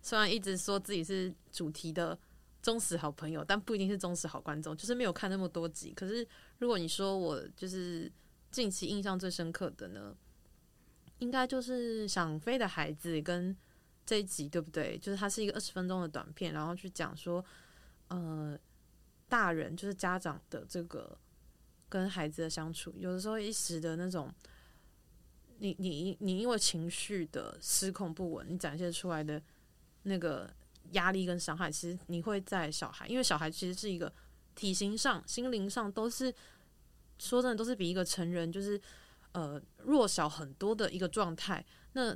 虽然一直说自己是主题的忠实好朋友，但不一定是忠实好观众。就是没有看那么多集。可是如果你说我就是近期印象最深刻的呢，应该就是想飞的孩子跟这一集，对不对？就是它是一个二十分钟的短片，然后去讲说，呃，大人就是家长的这个。跟孩子的相处，有的时候一时的那种，你你你因为情绪的失控不稳，你展现出来的那个压力跟伤害，其实你会在小孩，因为小孩其实是一个体型上、心灵上都是说真的都是比一个成人就是呃弱小很多的一个状态。那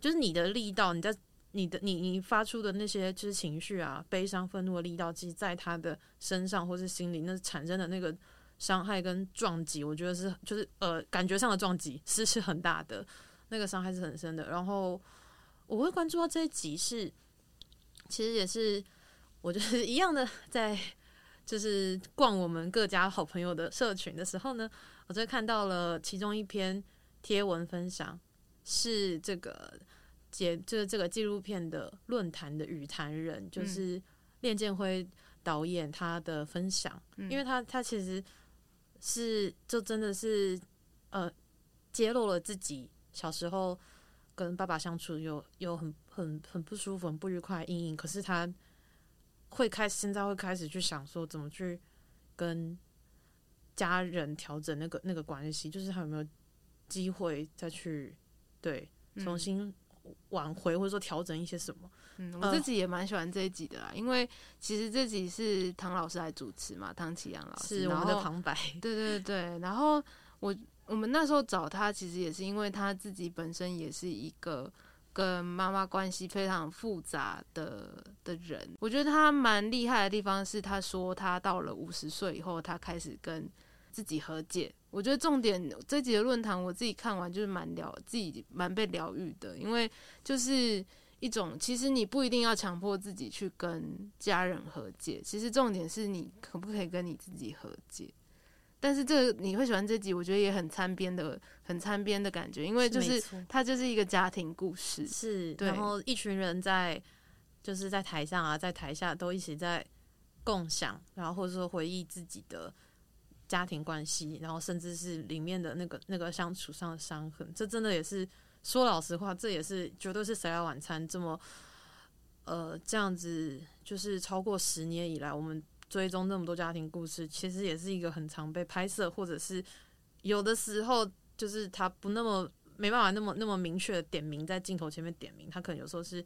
就是你的力道，你在你的你你发出的那些就是情绪啊、悲伤、愤怒的力道，其实在他的身上或是心里，那产生的那个。伤害跟撞击，我觉得是就是呃，感觉上的撞击是是很大的，那个伤害是很深的。然后我会关注到这一集是，其实也是我就是一样的，在就是逛我们各家好朋友的社群的时候呢，我就看到了其中一篇贴文分享，是这个节就是这个纪录片的论坛的语坛人，就是练建辉导演他的分享，嗯、因为他他其实。是，就真的是，呃，揭露了自己小时候跟爸爸相处有有很很很不舒服、很不愉快的阴影。可是他会开始，现在会开始去想说，怎么去跟家人调整那个那个关系，就是他有没有机会再去对重新挽回，或者说调整一些什么。嗯，我自己也蛮喜欢这一集的啦，因为其实这集是唐老师来主持嘛，唐启阳老师是我们的旁白，对对对。然后我我们那时候找他，其实也是因为他自己本身也是一个跟妈妈关系非常复杂的的人。我觉得他蛮厉害的地方是，他说他到了五十岁以后，他开始跟自己和解。我觉得重点这集的论坛，我自己看完就是蛮疗，自己蛮被疗愈的，因为就是。一种，其实你不一定要强迫自己去跟家人和解，其实重点是你可不可以跟你自己和解。但是这个你会喜欢这集，我觉得也很参边的，很参边的感觉，因为就是它就是一个家庭故事，是，然后一群人在就是在台上啊，在台下都一起在共享，然后或者说回忆自己的家庭关系，然后甚至是里面的那个那个相处上的伤痕，这真的也是说老实话，这也是绝对是谁来晚餐这么呃这样子，就是超过十年以来我们。追踪那么多家庭故事，其实也是一个很常被拍摄，或者是有的时候就是他不那么没办法那么那么明确的点名在镜头前面点名，他可能有时候是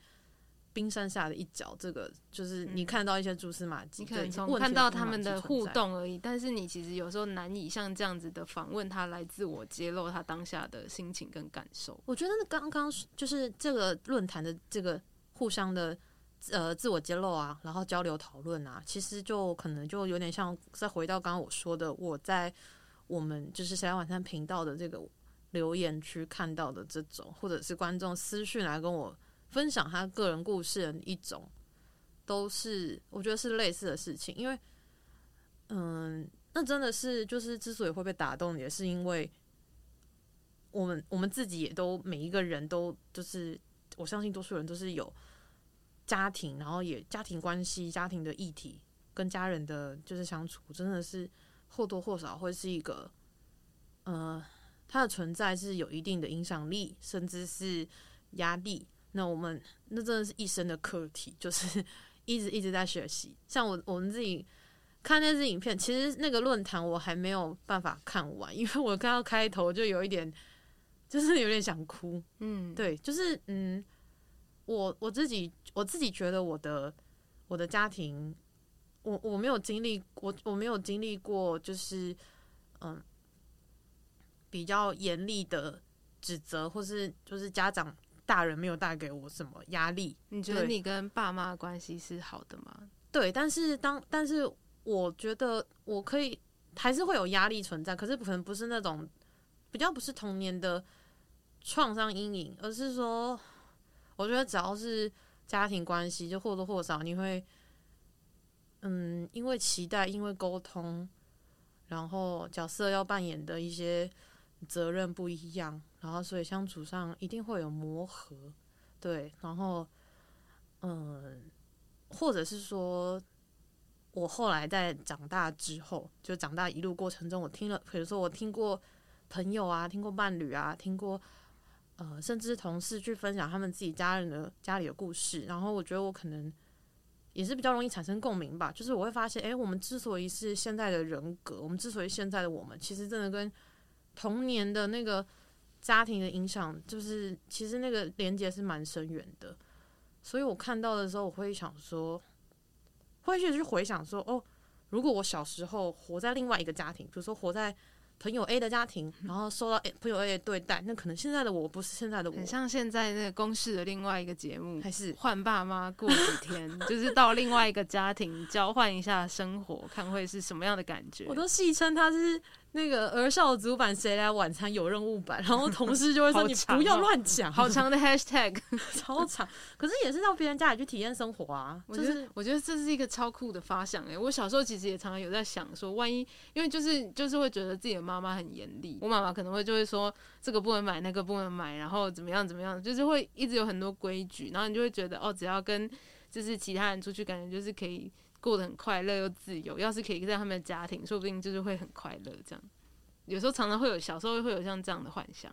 冰山下的一角。这个就是你看到一些蛛丝马迹，你可能从看到他们的互动而已，但是你其实有时候难以像这样子的访问他来自我揭露他当下的心情跟感受。我觉得刚刚就是这个论坛的这个互相的。呃，自我揭露啊，然后交流讨论啊，其实就可能就有点像再回到刚刚我说的，我在我们就是谁来晚餐频道的这个留言区看到的这种，或者是观众私讯来跟我分享他个人故事的一种，都是我觉得是类似的事情，因为嗯，那真的是就是之所以会被打动，也是因为我们我们自己也都每一个人都就是我相信多数人都是有。家庭，然后也家庭关系、家庭的议题，跟家人的就是相处，真的是或多或少会是一个，呃，它的存在是有一定的影响力，甚至是压力。那我们那真的是一生的课题，就是 一直一直在学习。像我我们自己看那支影片，其实那个论坛我还没有办法看完，因为我看到开头就有一点，就是有点想哭。嗯，对，就是嗯。我我自己我自己觉得我的我的家庭，我我没有经历我我没有经历过，就是嗯比较严厉的指责，或是就是家长大人没有带给我什么压力。你觉得你跟爸妈关系是好的吗？对，但是当但是我觉得我可以还是会有压力存在，可是可能不是那种比较不是童年的创伤阴影，而是说。我觉得只要是家庭关系，就或多或少你会，嗯，因为期待，因为沟通，然后角色要扮演的一些责任不一样，然后所以相处上一定会有磨合，对，然后，嗯，或者是说，我后来在长大之后，就长大一路过程中，我听了，比如说我听过朋友啊，听过伴侣啊，听过。呃，甚至同事去分享他们自己家人的家里的故事，然后我觉得我可能也是比较容易产生共鸣吧。就是我会发现，诶，我们之所以是现在的人格，我们之所以现在的我们，其实真的跟童年的那个家庭的影响，就是其实那个连接是蛮深远的。所以我看到的时候，我会想说，会去去回想说，哦，如果我小时候活在另外一个家庭，比如说活在。朋友 A 的家庭，然后受到 A 朋友 A 的对待，那可能现在的我不是现在的我，很像现在那个公视的另外一个节目，还是换爸妈过几天，就是到另外一个家庭交换一下生活，看会是什么样的感觉。我都戏称他是。那个儿少主版谁来晚餐有任务版，然后同事就会说，你不要乱讲，好长的 hashtag 超长，可是也是到别人家里去体验生活啊。就是我觉得这是一个超酷的发想哎、欸！我小时候其实也常常有在想说，万一因为就是就是会觉得自己的妈妈很严厉，我妈妈可能会就会说这个不能买，那个不能买，然后怎么样怎么样，就是会一直有很多规矩，然后你就会觉得哦，只要跟就是其他人出去，感觉就是可以。过得很快乐又自由，要是可以在他们的家庭，说不定就是会很快乐。这样，有时候常常会有小时候会有像这样的幻想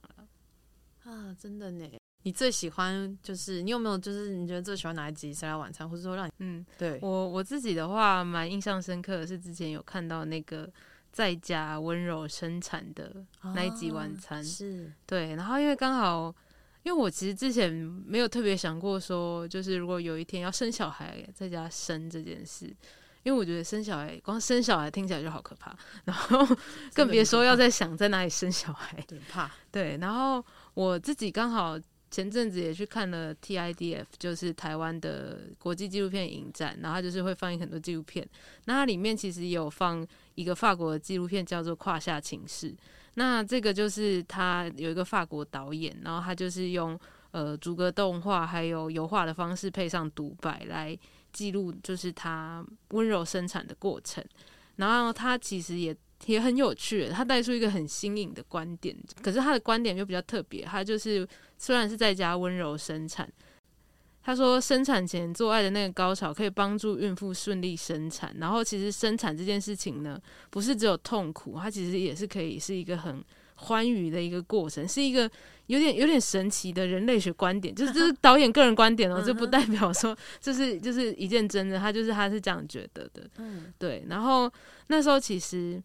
啊，真的呢。你最喜欢就是你有没有就是你觉得最喜欢哪一集《谁来晚餐》，或者说让你嗯，对我我自己的话，蛮印象深刻的是之前有看到那个在家温柔生产的那一集晚餐，哦、是对。然后因为刚好。因为我其实之前没有特别想过说，就是如果有一天要生小孩，在家生这件事，因为我觉得生小孩光生小孩听起来就好可怕，然后更别说要在想在哪里生小孩，对，怕。对，然后我自己刚好前阵子也去看了 TIDF，就是台湾的国际纪录片影展，然后他就是会放映很多纪录片，那它里面其实也有放一个法国的纪录片，叫做《胯下情事》。那这个就是他有一个法国导演，然后他就是用呃逐格动画还有油画的方式配上独白来记录，就是他温柔生产的过程。然后他其实也也很有趣，他带出一个很新颖的观点，可是他的观点就比较特别，他就是虽然是在家温柔生产。他说，生产前做爱的那个高潮可以帮助孕妇顺利生产。然后，其实生产这件事情呢，不是只有痛苦，它其实也是可以是一个很欢愉的一个过程，是一个有点有点神奇的人类学观点。就是这是导演个人观点哦，这不代表说这是就是一件真的。他就是他是这样觉得的。嗯，对。然后那时候其实。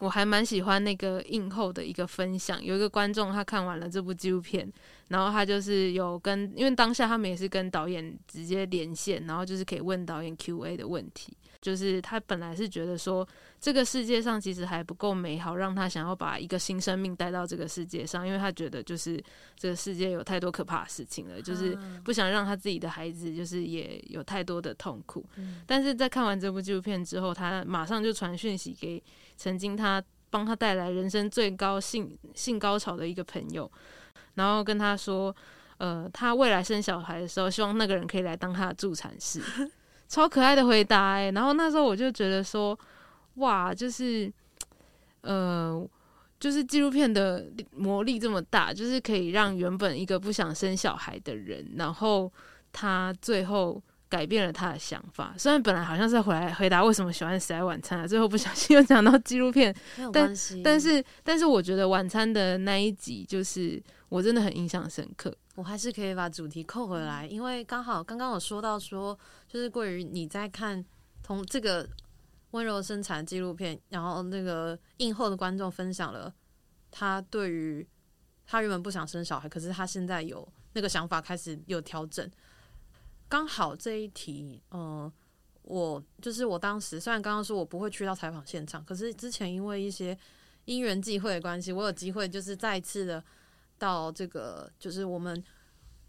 我还蛮喜欢那个映后的一个分享，有一个观众他看完了这部纪录片，然后他就是有跟，因为当下他们也是跟导演直接连线，然后就是可以问导演 Q&A 的问题，就是他本来是觉得说这个世界上其实还不够美好，让他想要把一个新生命带到这个世界上，因为他觉得就是这个世界有太多可怕的事情了，就是不想让他自己的孩子就是也有太多的痛苦。但是在看完这部纪录片之后，他马上就传讯息给。曾经他帮他带来人生最高性性高潮的一个朋友，然后跟他说，呃，他未来生小孩的时候，希望那个人可以来当他的助产士，超可爱的回答哎。然后那时候我就觉得说，哇，就是，呃，就是纪录片的魔力这么大，就是可以让原本一个不想生小孩的人，然后他最后。改变了他的想法，虽然本来好像是回来回答为什么喜欢《谁来晚餐》啊，最后不小心又讲到纪录片，但但是但是我觉得晚餐的那一集就是我真的很印象深刻。我还是可以把主题扣回来，因为刚好刚刚有说到说，就是关于你在看同这个温柔生产纪录片，然后那个映后的观众分享了他对于他原本不想生小孩，可是他现在有那个想法开始有调整。刚好这一题，嗯、我就是我当时虽然刚刚说我不会去到采访现场，可是之前因为一些因缘际会的关系，我有机会就是再一次的到这个就是我们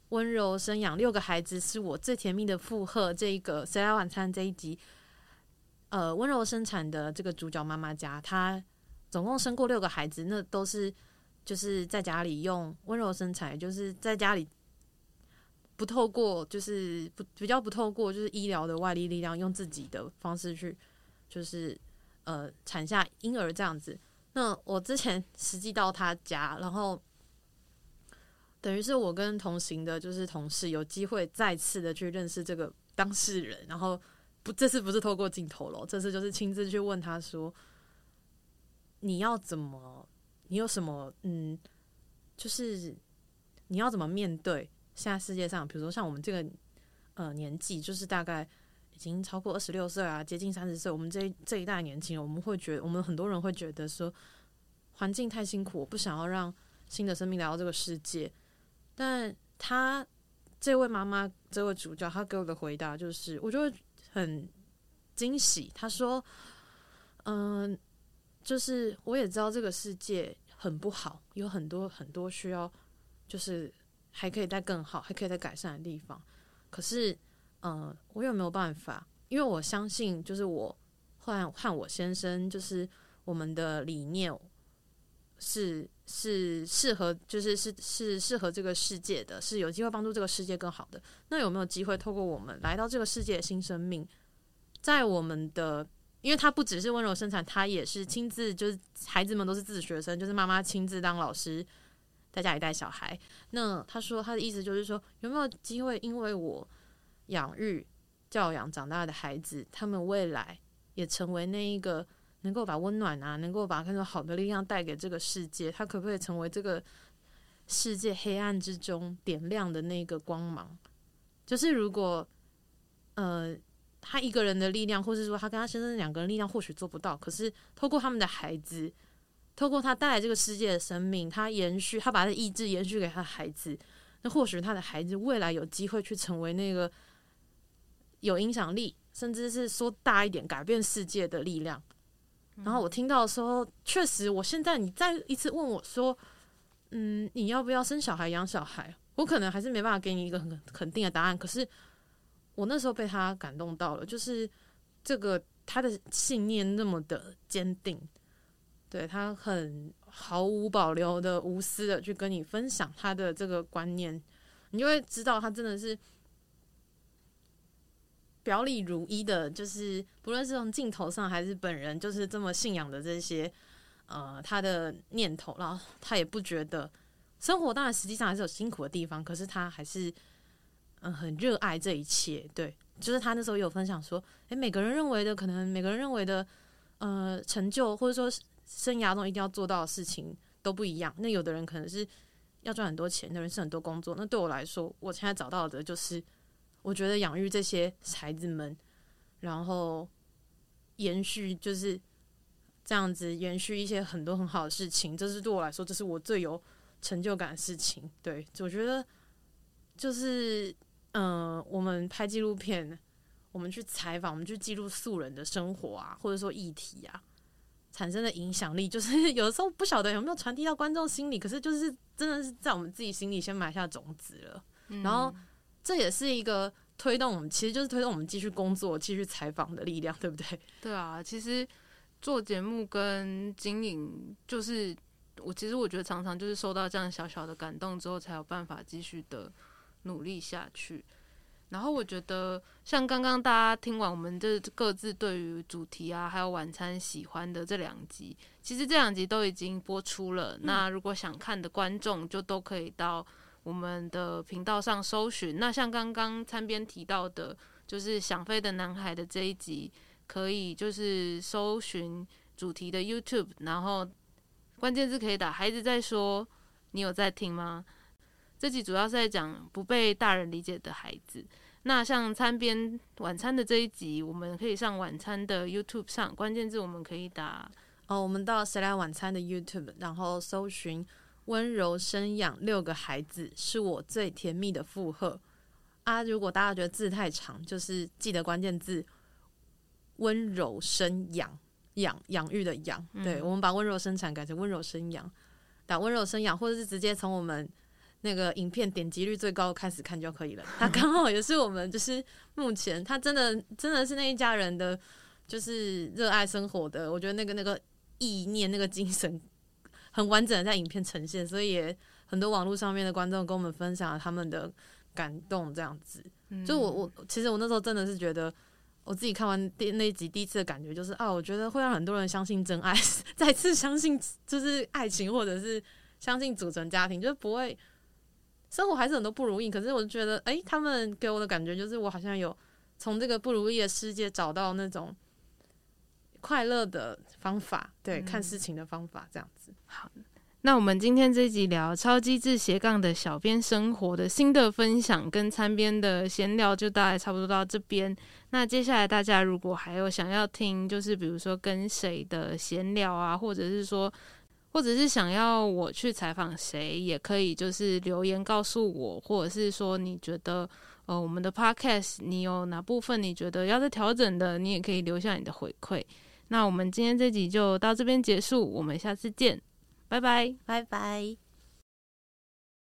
温柔生养六个孩子是我最甜蜜的负荷这一个谁来晚餐这一集，呃，温柔生产的这个主角妈妈家，她总共生过六个孩子，那都是就是在家里用温柔生产，就是在家里。不透过就是不比较不透过就是医疗的外力力量，用自己的方式去就是呃产下婴儿这样子。那我之前 实际到他家，然后等于是我跟同行的就是同事有机会再次的去认识这个当事人，然后不这次不是透过镜头了，这次就是亲自去问他说，你要怎么，你有什么嗯，就是你要怎么面对。现在世界上，比如说像我们这个呃年纪，就是大概已经超过二十六岁啊，接近三十岁，我们这这一代年轻人，我们会觉得，我们很多人会觉得说，环境太辛苦，我不想要让新的生命来到这个世界。但他这位妈妈，这位主角，他给我的回答就是，我就很惊喜。他说：“嗯，就是我也知道这个世界很不好，有很多很多需要，就是。”还可以再更好，还可以再改善的地方。可是，嗯、我有没有办法？因为我相信，就是我和和我先生，就是我们的理念是是适合，就是是是适合这个世界的，是有机会帮助这个世界更好的。那有没有机会透过我们来到这个世界的新生命，在我们的，因为他不只是温柔生产，他也是亲自，就是孩子们都是自学生，就是妈妈亲自当老师。在家里带小孩，那他说他的意思就是说，有没有机会，因为我养育、教养长大的孩子，他们未来也成为那一个能够把温暖啊，能够把更多好的力量带给这个世界，他可不可以成为这个世界黑暗之中点亮的那个光芒？就是如果呃，他一个人的力量，或是说他跟他先生两个人力量，或许做不到，可是透过他们的孩子。透过他带来这个世界的生命，他延续，他把他的意志延续给他的孩子，那或许他的孩子未来有机会去成为那个有影响力，甚至是说大一点改变世界的力量。然后我听到的时候，确实，我现在你再一次问我说，嗯，你要不要生小孩养小孩？我可能还是没办法给你一个很肯定的答案。可是我那时候被他感动到了，就是这个他的信念那么的坚定。对，他很毫无保留的、无私的去跟你分享他的这个观念，你就会知道他真的是表里如一的，就是不论是从镜头上还是本人，就是这么信仰的这些，呃，他的念头，然后他也不觉得生活当然实际上还是有辛苦的地方，可是他还是嗯、很热爱这一切。对，就是他那时候有分享说，诶，每个人认为的可能每个人认为的呃成就，或者说生涯中一定要做到的事情都不一样。那有的人可能是要赚很多钱，有的人是很多工作。那对我来说，我现在找到的就是。我觉得养育这些孩子们，然后延续就是这样子，延续一些很多很好的事情，这是对我来说，这是我最有成就感的事情。对，我觉得就是，嗯、我们拍纪录片，我们去采访，我们去记录素人的生活啊，或者说议题啊，产生的影响力，就是 有的时候不晓得有没有传递到观众心里，可是就是真的是在我们自己心里先埋下种子了，嗯、然后。这也是一个推动我们，其实就是推动我们继续工作、继续采访的力量，对不对？对啊，其实做节目跟经营，就是我其实我觉得常常就是受到这样小小的感动之后，才有办法继续的努力下去。然后我觉得，像刚刚大家听完我们这各自对于主题啊，还有晚餐喜欢的这两集，其实这两集都已经播出了。嗯、那如果想看的观众，就都可以到。我们的频道上搜寻，那像刚刚餐边提到的，就是想飞的男孩的这一集，可以就是搜寻主题的 YouTube，然后关键字可以打“孩子在说”，你有在听吗？这集主要是在讲不被大人理解的孩子。那像餐边晚餐的这一集，我们可以上晚餐的 YouTube 上，关键字我们可以打哦，我们到谁来晚餐的 YouTube，然后搜寻。温柔生养六个孩子是我最甜蜜的负荷啊！如果大家觉得字太长，就是记得关键字“温柔生养”，养养育的养。对，嗯、我们把“温柔生产”改成“温柔生养”，打“温柔生养”，或者是直接从我们那个影片点击率最高开始看就可以了。他刚好也是我们就是目前他真的真的是那一家人的，就是热爱生活的。我觉得那个那个意念那个精神。很完整的在影片呈现，所以也很多网络上面的观众跟我们分享了他们的感动，这样子。嗯、就我我其实我那时候真的是觉得，我自己看完第那一集第一次的感觉就是啊，我觉得会让很多人相信真爱，再次相信就是爱情，或者是相信组成家庭，就是不会生活还是很多不如意。可是我就觉得，哎、欸，他们给我的感觉就是我好像有从这个不如意的世界找到那种。快乐的方法，对，嗯、看事情的方法，这样子。好，那我们今天这集聊超机智斜杠的小编生活的新的分享，跟餐边的闲聊，就大概差不多到这边。那接下来大家如果还有想要听，就是比如说跟谁的闲聊啊，或者是说，或者是想要我去采访谁，也可以就是留言告诉我，或者是说你觉得。呃，我们的 podcast，你有哪部分你觉得要再调整的，你也可以留下你的回馈。那我们今天这集就到这边结束，我们下次见，拜拜，拜拜。